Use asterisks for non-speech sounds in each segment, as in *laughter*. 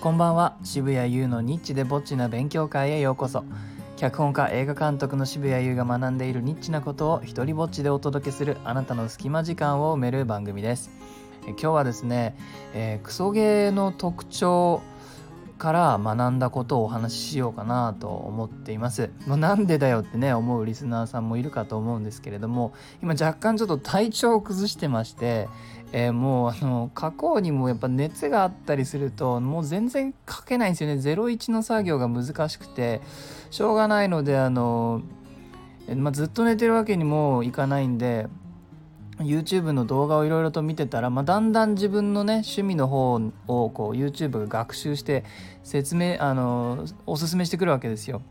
こんばんは。渋谷優のニッチでぼっちな勉強会へようこそ。脚本家映画監督の渋谷優が学んでいるニッチなことを一人ぼっちでお届けするあなたの隙間時間を埋める番組です。今日はですね、えー、クソゲーの特徴から学んだことをお話ししようかなと思っています。もうなんでだよってね思うリスナーさんもいるかと思うんですけれども今若干ちょっと体調を崩してまして、えー、もうあの過去にもやっぱ熱があったりするともう全然書けないんですよね01の作業が難しくてしょうがないのであの、まあ、ずっと寝てるわけにもいかないんで YouTube の動画をいろいろと見てたら、まあ、だんだん自分のね趣味の方をこう YouTube が学習して説明あのおすすめしてくるわけですよ。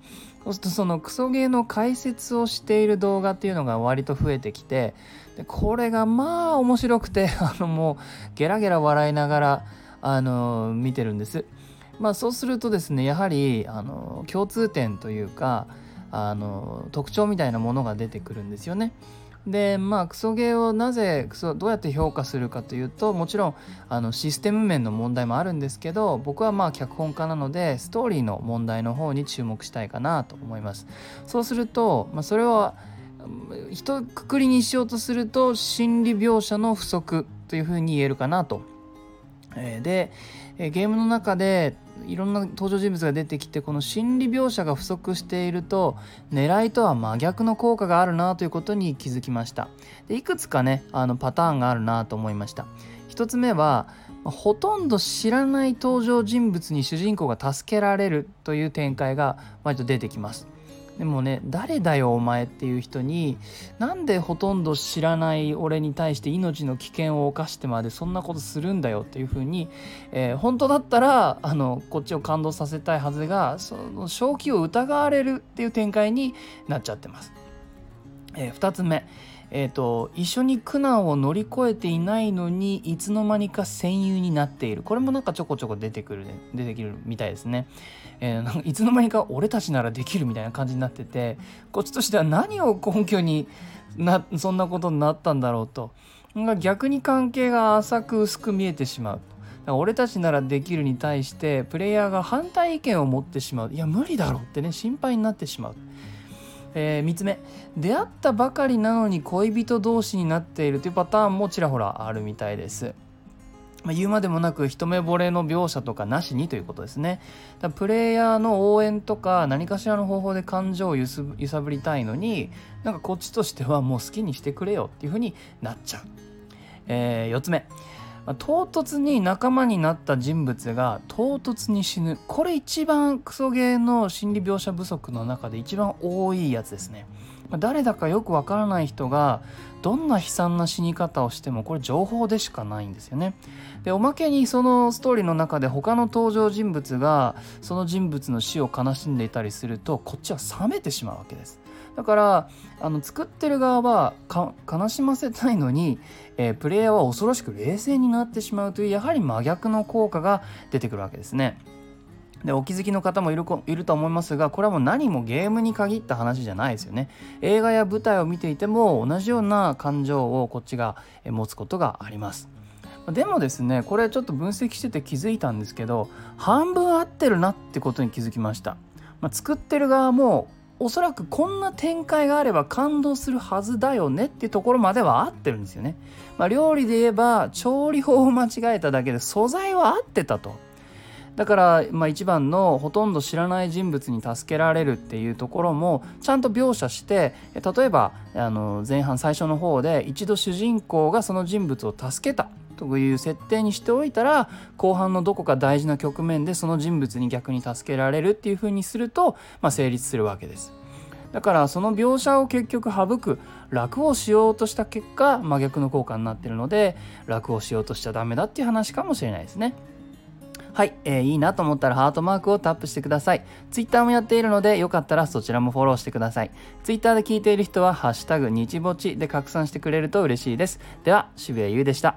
そうするとそのクソゲーの解説をしている動画っていうのが割と増えてきてでこれがまあ面白くて *laughs* あのもうゲラゲラ笑いながらあの見てるんです。まあそうするとですねやはりあの共通点というかあの特徴みたいなものが出てくるんですよね。でまあクソゲーをなぜクソどうやって評価するかというともちろんあのシステム面の問題もあるんですけど僕はまあ脚本家なのでストーリーの問題の方に注目したいかなと思いますそうすると、まあ、それは一括りにしようとすると心理描写の不足というふうに言えるかなとでゲームの中でいろんな登場人物が出てきてこの心理描写が不足していると狙いとは真逆の効果があるなということに気づきました。でいくつかねあのパターンがあるなと思いました。1つ目はほとんど知らない登場人物に主人公が助けられるという展開が割と出てきます。でもね誰だよお前っていう人になんでほとんど知らない俺に対して命の危険を冒してまでそんなことするんだよっていうふうに、えー、本当だったらあのこっちを感動させたいはずがその正気を疑われるっていう展開になっちゃってます。えー、2つ目えーと、一緒に苦難を乗り越えていないのにいつの間にか戦友になっている。これもなんかちょこちょこ出てくるね出てくるみたいですね、えー、なんかいつの間にか俺たちならできるみたいな感じになっててこっちとしては何を根拠になそんなことになったんだろうと。逆に関係が浅く薄く見えてしまう。俺たちならできるに対してプレイヤーが反対意見を持ってしまう。いや無理だろうってね心配になってしまう。えー、3つ目出会ったばかりなのに恋人同士になっているというパターンもちらほらあるみたいです。まあ、言うまでもなく一目惚れの描写とかなしにということですね。だプレイヤーの応援とか何かしらの方法で感情を揺さぶりたいのになんかこっちとしてはもう好きにしてくれよっていう風になっちゃう。えー、4つ目ま唐突に仲間になった人物が唐突に死ぬ。これ一番クソゲーの心理描写不足の中で一番多いやつですね。ま誰だかよくわからない人がどんな悲惨な死に方をしてもこれ情報でしかないんですよね。でおまけにそのストーリーの中で他の登場人物がその人物の死を悲しんでいたりするとこっちは冷めてしまうわけです。だからあの作ってる側は悲しませたいのに、えー、プレイヤーは恐ろしく冷静になってしまうというやはり真逆の効果が出てくるわけですね。でお気づきの方もいるいると思いますがこれはもう何もゲームに限った話じゃないですよね。映画や舞台を見ていても同じような感情をこっちが持つことがあります。でもですねこれちょっと分析してて気づいたんですけど半分合ってるなってことに気づきました、まあ、作ってる側もおそらくこんな展開があれば感動するはずだよねっていうところまでは合ってるんですよね。まあ、料理で言えば調理法を間違えただけで素材は合ってたと。だから、まあ、一番のほとんど知らない人物に助けられるっていうところもちゃんと描写して例えばあの前半最初の方で一度主人公がその人物を助けたという設定にしておいたら後半のどこか大事な局面でその人物に逆に助けられるっていう風にすると、まあ、成立するわけです。だからその描写を結局省く楽をしようとした結果真逆の効果になってるので楽をしようとしちゃダメだっていう話かもしれないですね。はい、えー、いいなと思ったらハートマークをタップしてください。Twitter もやっているのでよかったらそちらもフォローしてください。Twitter で聞いている人はハッシュタグ日ぼちで拡散してくれると嬉しいです。では、渋谷優でした。